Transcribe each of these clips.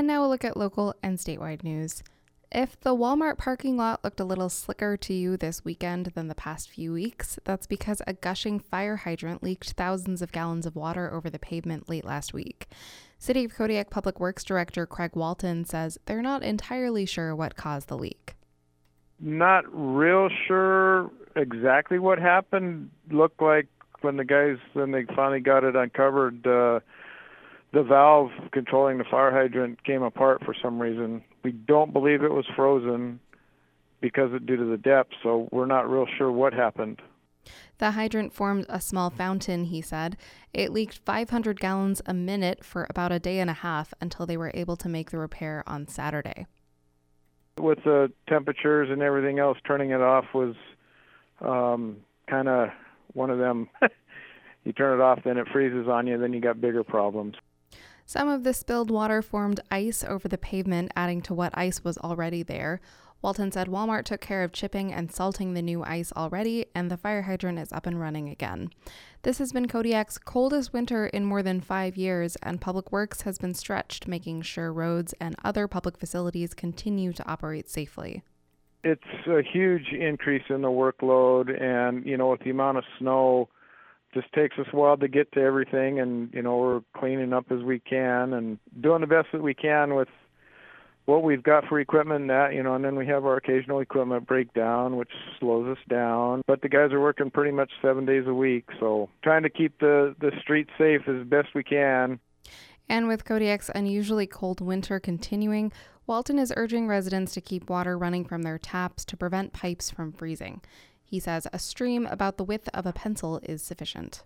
And now we'll look at local and statewide news. If the Walmart parking lot looked a little slicker to you this weekend than the past few weeks, that's because a gushing fire hydrant leaked thousands of gallons of water over the pavement late last week. City of Kodiak Public Works Director Craig Walton says they're not entirely sure what caused the leak. Not real sure exactly what happened. Looked like when the guys when they finally got it uncovered, uh, the valve controlling the fire hydrant came apart for some reason. We don't believe it was frozen because of, due to the depth, so we're not real sure what happened. The hydrant formed a small fountain, he said. It leaked 500 gallons a minute for about a day and a half until they were able to make the repair on Saturday. With the temperatures and everything else, turning it off was um, kind of one of them. you turn it off, then it freezes on you, then you got bigger problems. Some of the spilled water formed ice over the pavement, adding to what ice was already there. Walton said Walmart took care of chipping and salting the new ice already, and the fire hydrant is up and running again. This has been Kodiak's coldest winter in more than five years, and Public Works has been stretched, making sure roads and other public facilities continue to operate safely. It's a huge increase in the workload, and you know, with the amount of snow just takes us a while to get to everything and you know we're cleaning up as we can and doing the best that we can with what we've got for equipment and that you know and then we have our occasional equipment breakdown which slows us down but the guys are working pretty much seven days a week so trying to keep the the streets safe as best we can and with Kodiak's unusually cold winter continuing, Walton is urging residents to keep water running from their taps to prevent pipes from freezing. He says a stream about the width of a pencil is sufficient.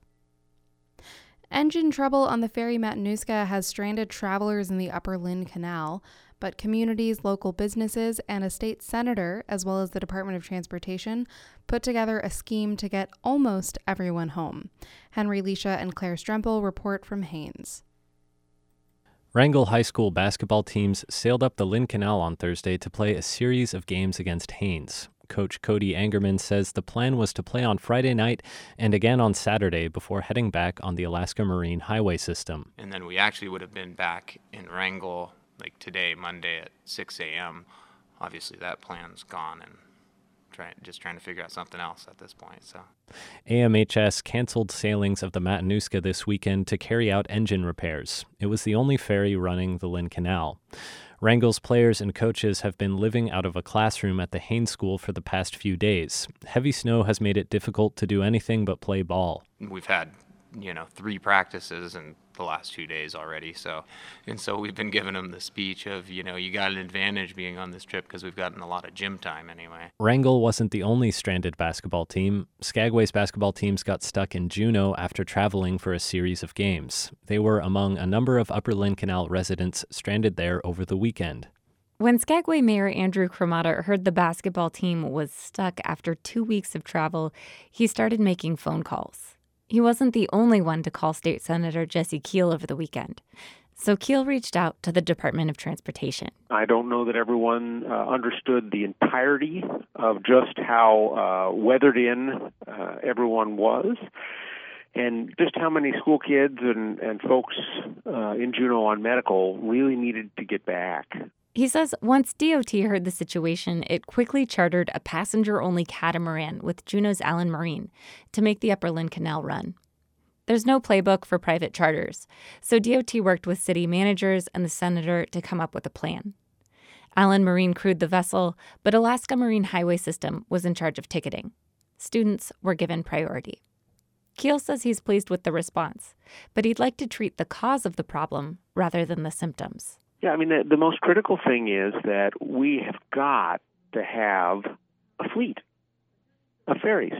Engine trouble on the ferry Matanuska has stranded travelers in the Upper Lynn Canal, but communities, local businesses, and a state senator, as well as the Department of Transportation, put together a scheme to get almost everyone home. Henry Leasia and Claire Stremple report from Haines. Wrangell High School basketball teams sailed up the Lynn Canal on Thursday to play a series of games against Haines. Coach Cody Angerman says the plan was to play on Friday night and again on Saturday before heading back on the Alaska Marine Highway System. And then we actually would have been back in Wrangell like today, Monday at 6 a.m. Obviously, that plan's gone and try, just trying to figure out something else at this point. So, AMHS canceled sailings of the Matanuska this weekend to carry out engine repairs. It was the only ferry running the Lynn Canal. Wrangell's players and coaches have been living out of a classroom at the Haines School for the past few days. Heavy snow has made it difficult to do anything but play ball. We've had, you know, three practices and the last two days already. So, and so we've been giving them the speech of, you know, you got an advantage being on this trip because we've gotten a lot of gym time anyway. Wrangell wasn't the only stranded basketball team. Skagway's basketball teams got stuck in Juneau after traveling for a series of games. They were among a number of Upper Lynn Canal residents stranded there over the weekend. When Skagway Mayor Andrew Cremata heard the basketball team was stuck after two weeks of travel, he started making phone calls. He wasn't the only one to call State Senator Jesse Kiehl over the weekend. So Kiehl reached out to the Department of Transportation. I don't know that everyone uh, understood the entirety of just how uh, weathered in uh, everyone was and just how many school kids and, and folks uh, in Juneau on medical really needed to get back. He says once DOT heard the situation, it quickly chartered a passenger only catamaran with Juneau's Allen Marine to make the Upper Lynn Canal run. There's no playbook for private charters, so DOT worked with city managers and the senator to come up with a plan. Allen Marine crewed the vessel, but Alaska Marine Highway System was in charge of ticketing. Students were given priority. Kiehl says he's pleased with the response, but he'd like to treat the cause of the problem rather than the symptoms. Yeah, I mean, the, the most critical thing is that we have got to have a fleet of ferries.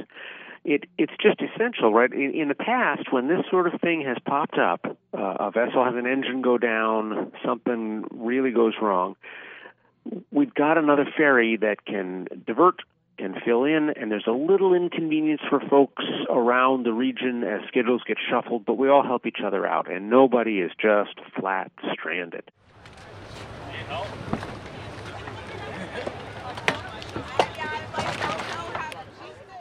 It, it's just essential, right? In, in the past, when this sort of thing has popped up, uh, a vessel has an engine go down, something really goes wrong, we've got another ferry that can divert and fill in, and there's a little inconvenience for folks around the region as schedules get shuffled, but we all help each other out, and nobody is just flat stranded.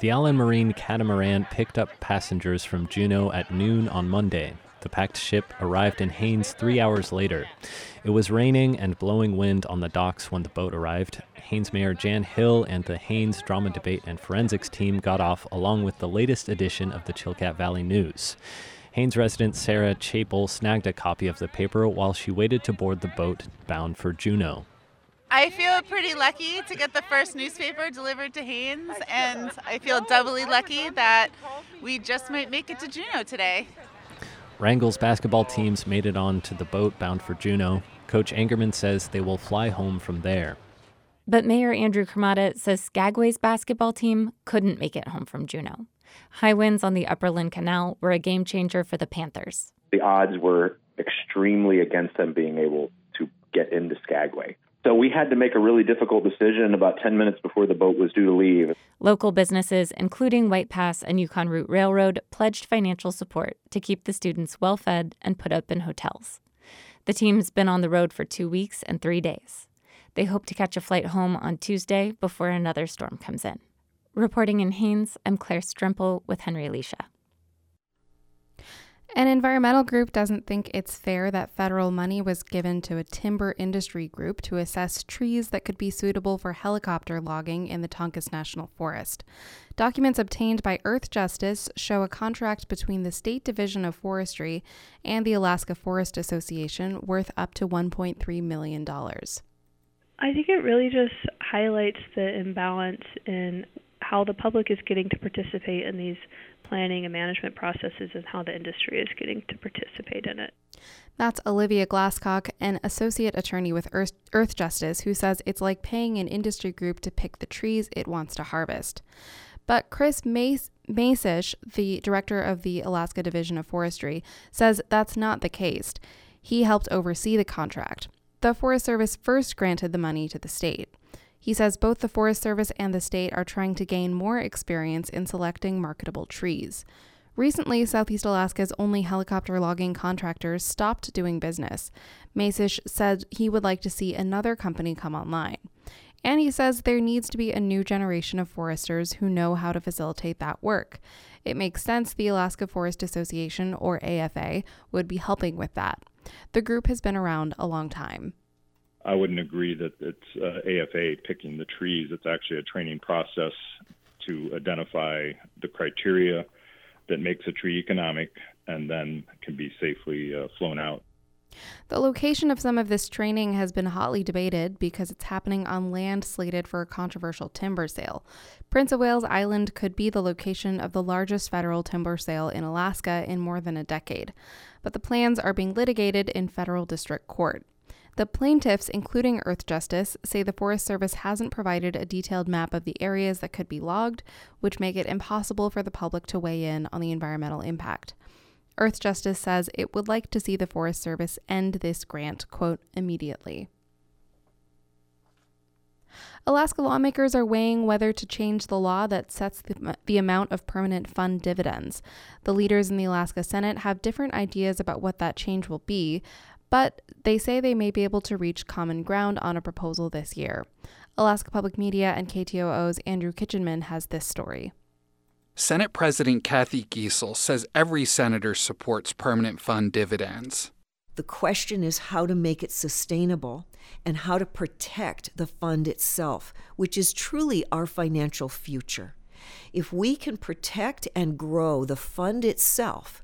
The Allen Marine catamaran picked up passengers from Juneau at noon on Monday. The packed ship arrived in Haines three hours later. It was raining and blowing wind on the docks when the boat arrived. Haines Mayor Jan Hill and the Haines Drama Debate and Forensics team got off along with the latest edition of the Chilkat Valley News. Haines resident Sarah Chapel snagged a copy of the paper while she waited to board the boat bound for Juneau. I feel pretty lucky to get the first newspaper delivered to Haines, and I feel doubly lucky that we just might make it to Juneau today. Wrangell's basketball teams made it on to the boat bound for Juneau. Coach Angerman says they will fly home from there. But Mayor Andrew Cremata says Skagway's basketball team couldn't make it home from Juneau. High winds on the Upper Lynn Canal were a game changer for the Panthers. The odds were extremely against them being able to get into Skagway. So we had to make a really difficult decision about 10 minutes before the boat was due to leave. Local businesses, including White Pass and Yukon Route Railroad, pledged financial support to keep the students well fed and put up in hotels. The team's been on the road for two weeks and three days. They hope to catch a flight home on Tuesday before another storm comes in. Reporting in Haines, I'm Claire Stremple with Henry Leasia. An environmental group doesn't think it's fair that federal money was given to a timber industry group to assess trees that could be suitable for helicopter logging in the Tongass National Forest. Documents obtained by Earthjustice show a contract between the State Division of Forestry and the Alaska Forest Association worth up to $1.3 million. I think it really just highlights the imbalance in how the public is getting to participate in these planning and management processes and how the industry is getting to participate in it. That's Olivia Glasscock, an associate attorney with Earthjustice, who says it's like paying an industry group to pick the trees it wants to harvest. But Chris Maisch, the director of the Alaska Division of Forestry, says that's not the case. He helped oversee the contract. The Forest Service first granted the money to the state. He says both the Forest Service and the state are trying to gain more experience in selecting marketable trees. Recently, Southeast Alaska's only helicopter logging contractors stopped doing business. Maisch said he would like to see another company come online. And he says there needs to be a new generation of foresters who know how to facilitate that work. It makes sense the Alaska Forest Association, or AFA, would be helping with that. The group has been around a long time. I wouldn't agree that it's uh, AFA picking the trees. It's actually a training process to identify the criteria that makes a tree economic and then can be safely uh, flown out. The location of some of this training has been hotly debated because it's happening on land slated for a controversial timber sale. Prince of Wales Island could be the location of the largest federal timber sale in Alaska in more than a decade, but the plans are being litigated in federal district court. The plaintiffs, including Earthjustice, say the Forest Service hasn't provided a detailed map of the areas that could be logged, which make it impossible for the public to weigh in on the environmental impact. Earthjustice says it would like to see the Forest Service end this grant, quote, immediately. Alaska lawmakers are weighing whether to change the law that sets the, the, amount of permanent fund dividends. The leaders in the Alaska Senate have different ideas about what that change will be, but they say they may be able to reach common ground on a proposal this year. Alaska Public Media and KTOO's Andrew Kitchenman has this story. Senate President Kathy Giessel says every senator supports permanent fund dividends. The question is how to make it sustainable and how to protect the fund itself, which is truly our financial future. If we can protect and grow the fund itself,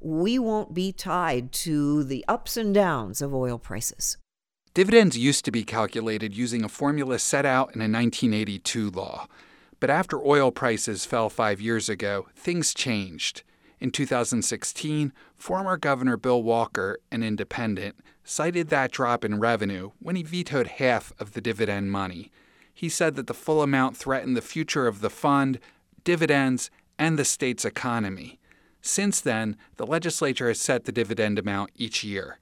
we won't be tied to the ups and downs of oil prices. Dividends used to be calculated using a formula set out in a 1982 law. But after oil prices fell five years ago, things changed. In 2016, former Governor Bill Walker, an independent, cited that drop in revenue when he vetoed half of the dividend money. He said that the full amount threatened the future of the fund, dividends, and the state's economy. Since then, the legislature has set the dividend amount each year.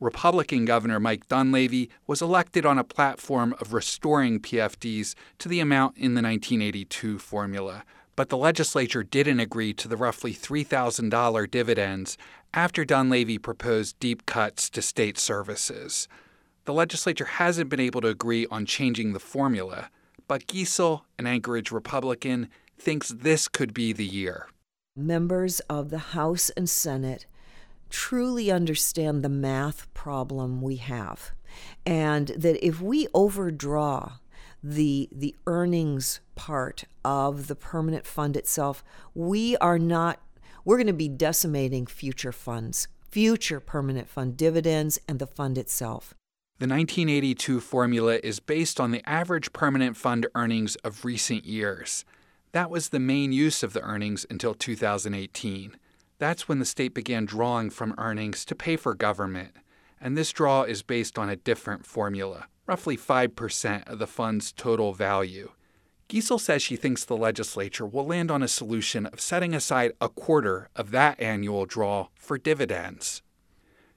Republican Governor Mike Dunleavy was elected on a platform of restoring PFDs to the amount in the 1982 formula, but the legislature didn't agree to the roughly $3,000 dividends after Dunleavy proposed deep cuts to state services. The legislature hasn't been able to agree on changing the formula, but Giessel, an Anchorage Republican, thinks this could be the year members of the House and Senate truly understand the math problem we have. And that if we overdraw the the earnings part of the permanent fund itself, we are not we're going to be decimating future funds, future permanent fund dividends and the fund itself. The 1982 formula is based on the average permanent fund earnings of recent years. That was the main use of the earnings until 2018. That's when the state began drawing from earnings to pay for government. And this draw is based on a different formula, roughly 5% of the fund's total value. Giessel says she thinks the legislature will land on a solution of setting aside a quarter of that annual draw for dividends.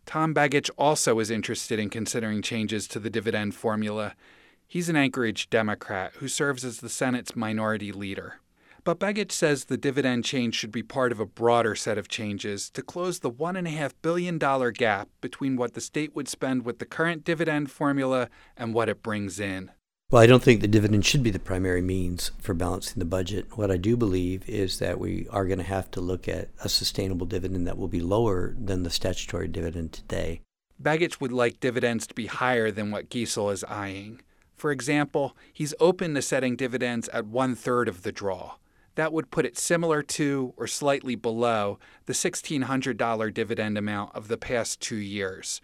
Tom Begich also is interested in considering changes to the dividend formula. He's an Anchorage Democrat who serves as the Senate's minority leader. But Begich says the dividend change should be part of a broader set of changes to close the $1.5 billion gap between what the state would spend with the current dividend formula and what it brings in. Well, I don't think the dividend should be the primary means for balancing the budget. What I do believe is that we are going to have to look at a sustainable dividend that will be lower than the statutory dividend today. Begich would like dividends to be higher than what Giessel is eyeing. For example, he's open to setting dividends at one third of the draw. That would put it similar to or slightly below the $1,600 dividend amount of the past two years.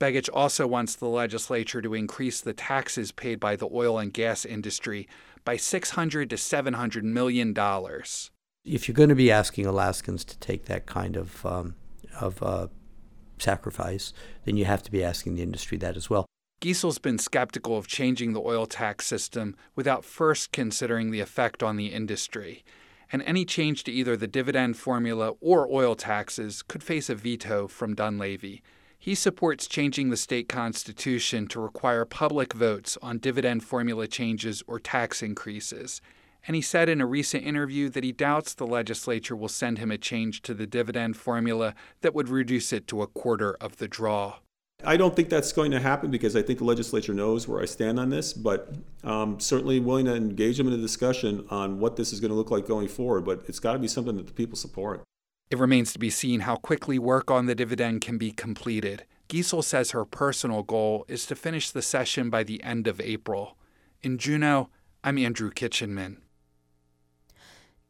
Begich also wants the legislature to increase the taxes paid by the oil and gas industry by 600 to 700 million dollars. If you're going to be asking Alaskans to take that kind of um, of uh, sacrifice, then you have to be asking the industry that as well. Giessel's been skeptical of changing the oil tax system without first considering the effect on the industry. And any change to either the dividend formula or oil taxes could face a veto from Dunleavy. He supports changing the state constitution to require public votes on dividend formula changes or tax increases. And he said in a recent interview that he doubts the legislature will send him a change to the dividend formula that would reduce it to a quarter of the draw. I don't think that's going to happen because I think the legislature knows where I stand on this, but um, certainly willing to engage them in a discussion on what this is going to look like going forward. But it's got to be something that the people support. It remains to be seen how quickly work on the dividend can be completed. Giessel says her personal goal is to finish the session by the end of April. In Juneau, I'm Andrew Kitchenman.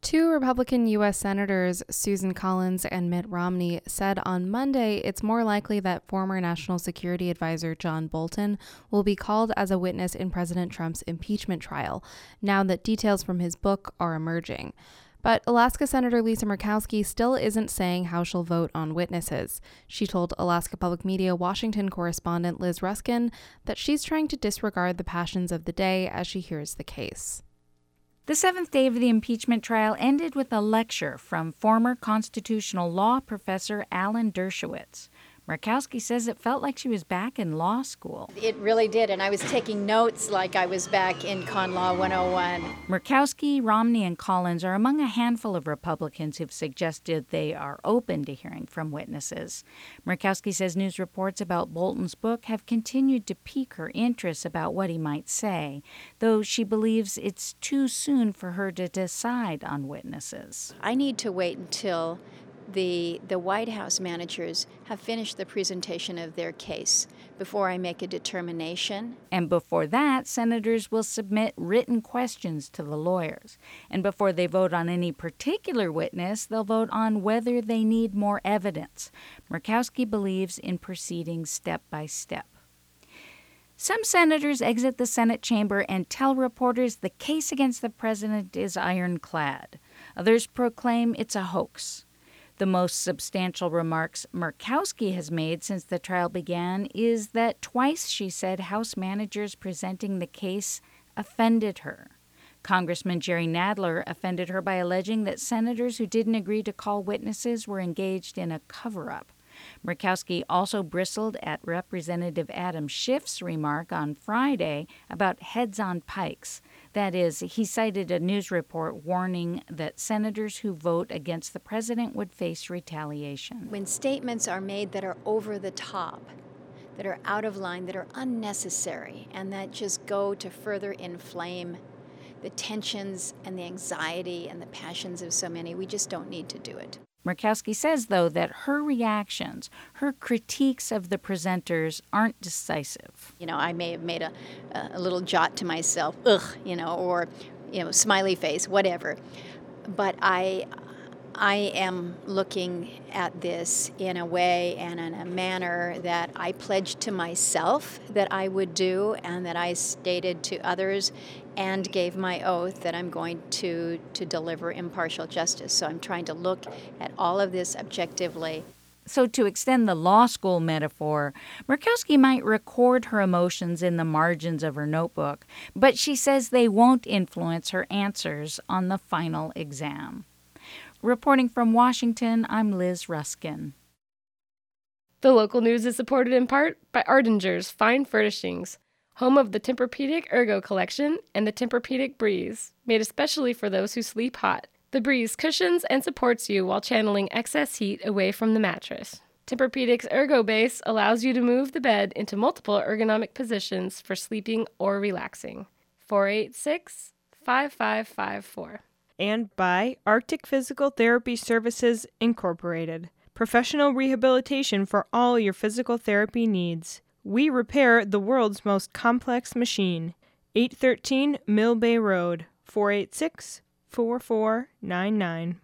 Two Republican U.S. Senators, Susan Collins and Mitt Romney, said on Monday it's more likely that former National Security Advisor John Bolton will be called as a witness in President Trump's impeachment trial, now that details from his book are emerging. But Alaska Senator Lisa Murkowski still isn't saying how she'll vote on witnesses. She told Alaska Public Media Washington correspondent Liz Ruskin that she's trying to disregard the passions of the day as she hears the case. The seventh day of the impeachment trial ended with a lecture from former constitutional law professor Alan Dershowitz. Murkowski says it felt like she was back in law school. It really did, and I was taking notes like I was back in Con Law 101. Murkowski, Romney, and Collins are among a handful of Republicans who've suggested they are open to hearing from witnesses. Murkowski says news reports about Bolton's book have continued to pique her interest about what he might say, though she believes it's too soon for her to decide on witnesses. I need to wait until the, the White House managers have finished the presentation of their case before I make a determination. And before that, senators will submit written questions to the lawyers. And before they vote on any particular witness, they'll vote on whether they need more evidence. Murkowski believes in proceeding step by step. Some senators exit the Senate chamber and tell reporters the case against the president is ironclad. Others proclaim it's a hoax. The most substantial remarks Murkowski has made since the trial began is that twice she said House managers presenting the case offended her. Congressman Jerry Nadler offended her by alleging that senators who didn't agree to call witnesses were engaged in a cover up. Murkowski also bristled at Representative Adam Schiff's remark on Friday about heads on pikes. That is, he cited a news report warning that senators who vote against the president would face retaliation. When statements are made that are over the top, that are out of line, that are unnecessary, and that just go to further inflame the tensions and the anxiety and the passions of so many, we just don't need to do it. Murkowski says, though, that her reactions, her critiques of the presenters aren't decisive. You know, I may have made a, a little jot to myself, ugh, you know, or, you know, smiley face, whatever. But I, I am looking at this in a way and in a manner that I pledged to myself that I would do and that I stated to others and gave my oath that I'm going to, to deliver impartial justice. So I'm trying to look at all of this objectively. So, to extend the law school metaphor, Murkowski might record her emotions in the margins of her notebook, but she says they won't influence her answers on the final exam. Reporting from Washington, I'm Liz Ruskin. The local news is supported in part by Ardinger's Fine Furnishings, home of the Tempur-Pedic Ergo Collection and the Tempur-Pedic Breeze, made especially for those who sleep hot. The Breeze cushions and supports you while channeling excess heat away from the mattress. Tempur-Pedic's Ergo Base allows you to move the bed into multiple ergonomic positions for sleeping or relaxing. 486 5554 and by Arctic Physical Therapy Services Incorporated, professional rehabilitation for all your physical therapy needs. We repair the world's most complex machine. 813 Mill Bay Road, 486 4499.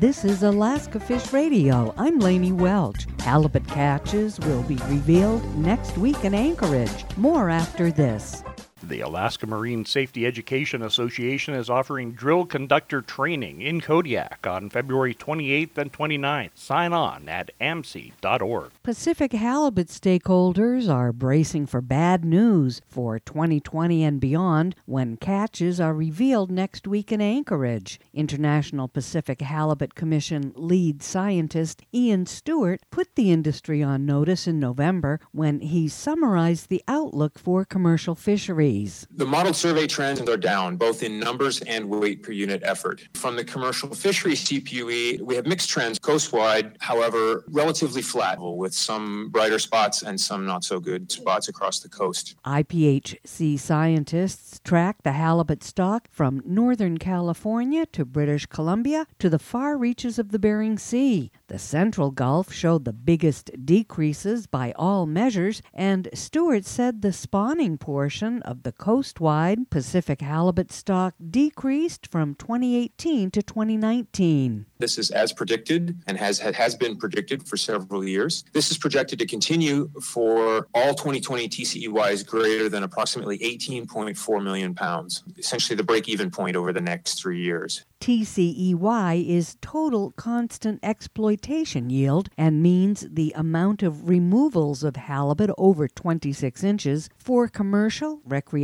This is Alaska Fish Radio. I'm Laine Welch. Halibut catches will be revealed next week in Anchorage. More after this. The Alaska Marine Safety Education Association is offering drill conductor training in Kodiak on February 28th and 29th. Sign on at amsea.org. Pacific halibut stakeholders are bracing for bad news for 2020 and beyond when catches are revealed next week in Anchorage. International Pacific Halibut Commission lead scientist Ian Stewart put the industry on notice in November when he summarized the outlook for commercial fisheries. The model survey trends are down, both in numbers and weight per unit effort. From the commercial fisheries CPUE, we have mixed trends coastwide, however, relatively flat, with some brighter spots and some not so good spots across the coast. IPHC scientists track the halibut stock from Northern California to British Columbia to the far reaches of the Bering Sea. The Central Gulf showed the biggest decreases by all measures, and Stewart said the spawning portion of the coastwide Pacific halibut stock decreased from 2018 to 2019. This is as predicted and has has been predicted for several years. This is projected to continue for all 2020 TCEYs greater than approximately 18.4 million pounds, essentially the break-even point over the next three years. TCEY is total constant exploitation yield and means the amount of removals of halibut over 26 inches for commercial, recreational,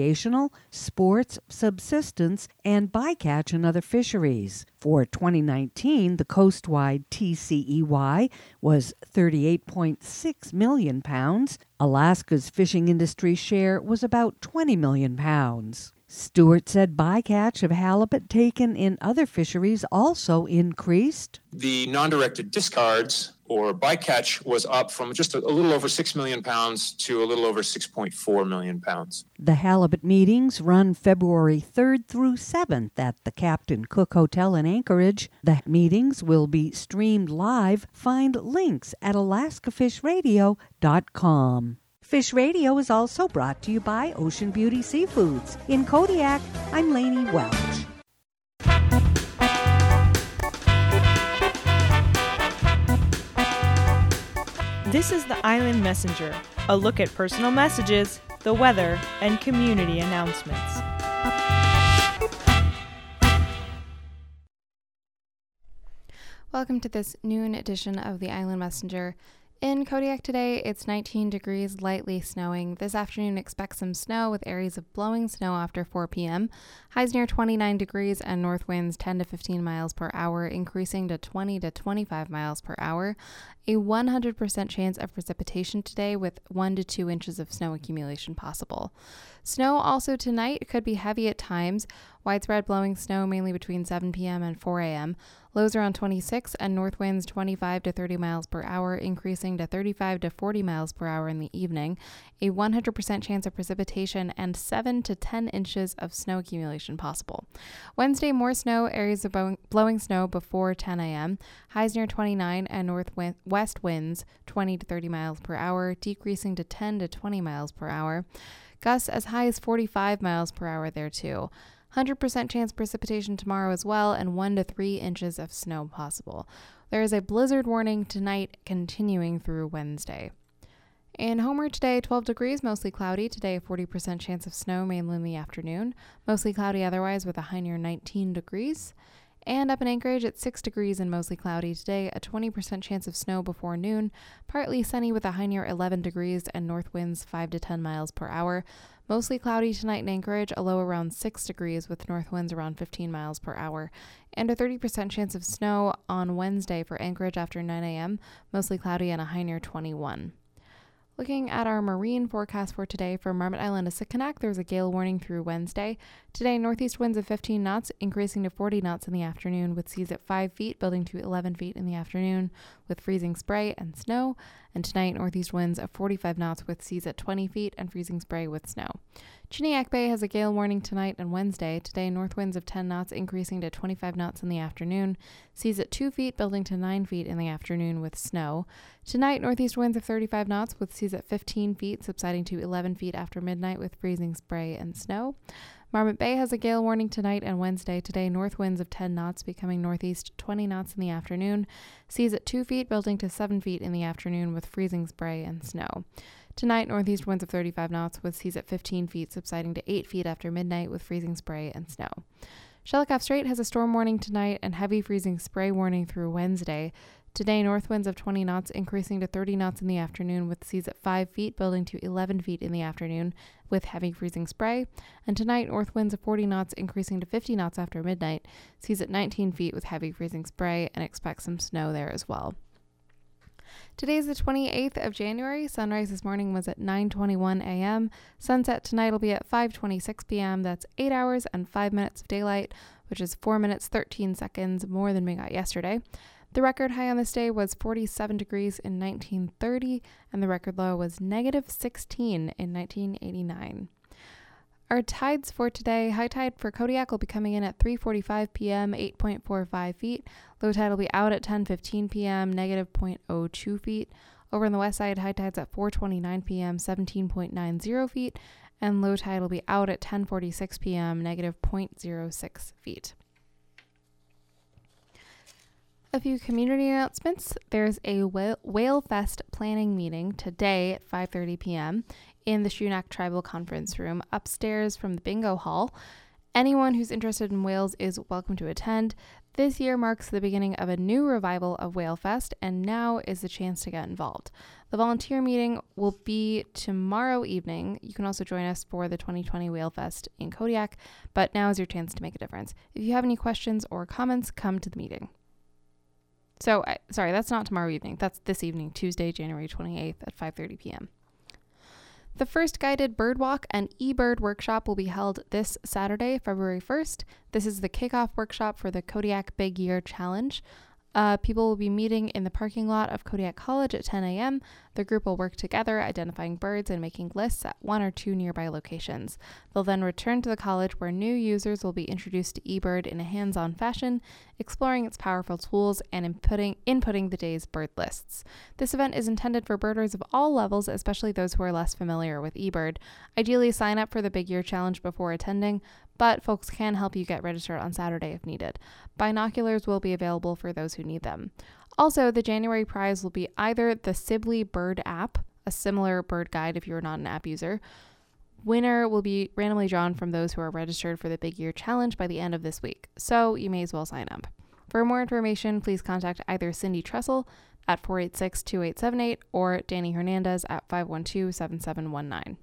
sports, subsistence, and bycatch and other fisheries. For 2019, the coastwide TCEY was 38.6 million pounds. Alaska's fishing industry share was about 20 million pounds. Stewart said bycatch of halibut taken in other fisheries also increased. The non directed discards or bycatch was up from just a, little over 6 million pounds to a little over 6.4 million pounds. The halibut meetings run February 3rd through 7th at the Captain Cook Hotel in Anchorage. The meetings will be streamed live. Find links at alaskafishradio.com. Fish Radio is also brought to you by Ocean Beauty Seafoods. In Kodiak, I'm Laine Welch. This is the Island Messenger, a look at personal messages, the weather, and community announcements. Welcome to this noon edition of the Island Messenger. In Kodiak today, it's 19 degrees, lightly snowing. This afternoon, expect some snow with areas of blowing snow after 4 p.m. Highs near 29 degrees and north winds 10 to 15 miles per hour, increasing to 20 to 25 miles per hour. A 100% chance of precipitation today with 1 to 2 inches of snow accumulation possible. Snow also tonight could be heavy at times. Widespread blowing snow mainly between 7 p.m. and 4 a.m. Lows around 26 and north winds 25 to 30 miles per hour, increasing to 35 to 40 miles per hour in the evening. A 100% chance of precipitation and 7 to 10 inches of snow accumulation possible. Wednesday, more snow, areas of blowing snow before 10 a.m. Highs near 29 and northwest winds 20 to 30 miles per hour, decreasing to 10 to 20 miles per hour. Gusts as high as 45 miles per hour there too. 100% chance precipitation tomorrow as well, and 1 to 3 inches of snow possible. There is a blizzard warning tonight continuing through Wednesday. In Homer today, 12 degrees, mostly cloudy. Today, a 40% chance of snow, mainly in the afternoon. Mostly cloudy otherwise, with a high near 19 degrees. And up in Anchorage, it's 6 degrees and mostly cloudy today, a 20% chance of snow before noon, partly sunny with a high near 11 degrees and north winds 5 to 10 miles per hour. Mostly cloudy tonight in Anchorage, a low around 6 degrees with north winds around 15 miles per hour, and a 30% chance of snow on Wednesday for Anchorage after 9 a.m., mostly cloudy and a high near 21. Looking at our marine forecast for today for Marmot Island to Sitkinak, there's a gale warning through Wednesday. Today, northeast winds of 15 knots, increasing to 40 knots in the afternoon, with seas at 5 feet, building to 11 feet in the afternoon, with freezing spray and snow. And tonight, northeast winds of 45 knots, with seas at 20 feet and freezing spray with snow. Chiniak Bay has a gale warning tonight and Wednesday. Today, north winds of 10 knots, increasing to 25 knots in the afternoon. Seas at 2 feet, building to 9 feet in the afternoon with snow. Tonight, northeast winds of 35 knots, with seas at 15 feet, subsiding to 11 feet after midnight with freezing spray and snow. Marmot Bay has a gale warning tonight and Wednesday. Today, north winds of 10 knots, becoming northeast 20 knots in the afternoon. Seas at 2 feet, building to 7 feet in the afternoon with freezing spray and snow. Tonight, northeast winds of 35 knots with seas at 15 feet, subsiding to 8 feet after midnight with freezing spray and snow. Shelikof Strait has a storm warning tonight and heavy freezing spray warning through Wednesday. Today, north winds of 20 knots, increasing to 30 knots in the afternoon, with seas at 5 feet, building to 11 feet in the afternoon, with heavy freezing spray. And tonight, north winds of 40 knots, increasing to 50 knots after midnight, seas at 19 feet with heavy freezing spray, and expect some snow there as well. Today is the 28th of January. Sunrise this morning was at 9:21 a.m. Sunset tonight will be at 5:26 p.m. That's 8 hours and 5 minutes of daylight, which is 4 minutes 13 seconds more than we got yesterday. The record high on this day was 47 degrees in 1930 and the record low was negative 16 in 1989. Our tides for today, high tide for Kodiak will be coming in at 3:45 p.m., 8.45 feet. Low tide will be out at 10:15 p.m., negative 0.02 feet. Over on the west side, high tide's at 4:29 p.m., 17.90 feet, and low tide will be out at 10:46 p.m., negative 0.06 feet. A few community announcements. There's a Whale Fest planning meeting today at 5:30 p.m in the Sun'aq Tribal Conference Room upstairs from the bingo hall. Anyone who's interested in whales is welcome to attend. This year marks the beginning of a new revival of Whale Fest, and now is the chance to get involved. The volunteer meeting will be tomorrow evening. You can also join us for the 2020 Whale Fest in Kodiak, but now is your chance to make a difference. If you have any questions or comments, come to the meeting. So, sorry, that's not tomorrow evening. That's this evening, Tuesday, January 28th at 5:30 p.m. The first guided birdwalk and eBird workshop will be held this Saturday, February 1st. This is the kickoff workshop for the Kodiak Big Year Challenge. Uh, people will be meeting in the parking lot of Kodiak College at 10 a.m. The group will work together, identifying birds and making lists at one or two nearby locations. They'll then return to the college where new users will be introduced to eBird in a hands on fashion, exploring its powerful tools and inputting, inputting the day's bird lists. This event is intended for birders of all levels, especially those who are less familiar with eBird. Ideally, sign up for the Big Year Challenge before attending but folks can help you get registered on Saturday if needed. Binoculars will be available for those who need them. Also, the January prize will be either the Sibley Bird app, a similar bird guide if you're not an app user. Winner will be randomly drawn from those who are registered for the Big Year Challenge by the end of this week, so you may as well sign up. For more information, please contact either Cindy Tressel at 486 2878 or Danny Hernandez at 512 7719.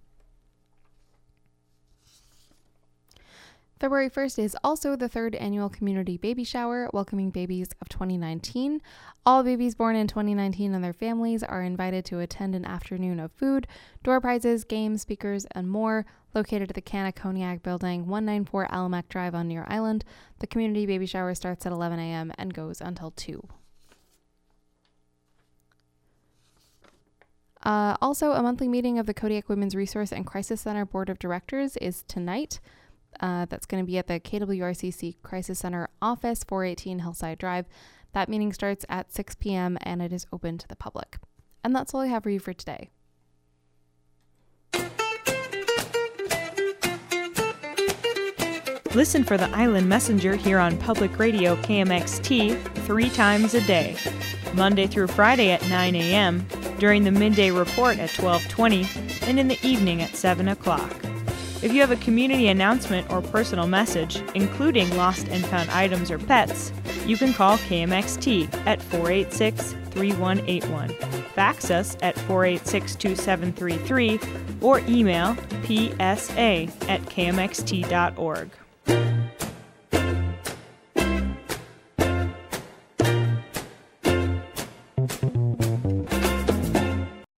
February 1st is also the third annual community baby shower, welcoming babies of 2019. All babies born in 2019 and their families are invited to attend an afternoon of food, door prizes, games, speakers, and more. Located at the Canna Cognac Building, 194 Alimaq Drive on Near Island, the community baby shower starts at 11 a.m. and goes until 2. Uh, also, a monthly meeting of the Kodiak Women's Resource and Crisis Center Board of Directors is tonight. Uh, that's going to be at the KWRCC Crisis Center office, 418 Hillside Drive. That meeting starts at 6 p.m. and it is open to the public. And that's all I have for you for today. Listen for the Island Messenger here on Public Radio KMXT three times a day, Monday through Friday at 9 a.m., during the midday report at 12:20, and in the evening at 7 o'clock. If you have a community announcement or personal message, including lost and found items or pets, you can call KMXT at 486 3181, fax us at 486 2733, or email psa at kmxt.org.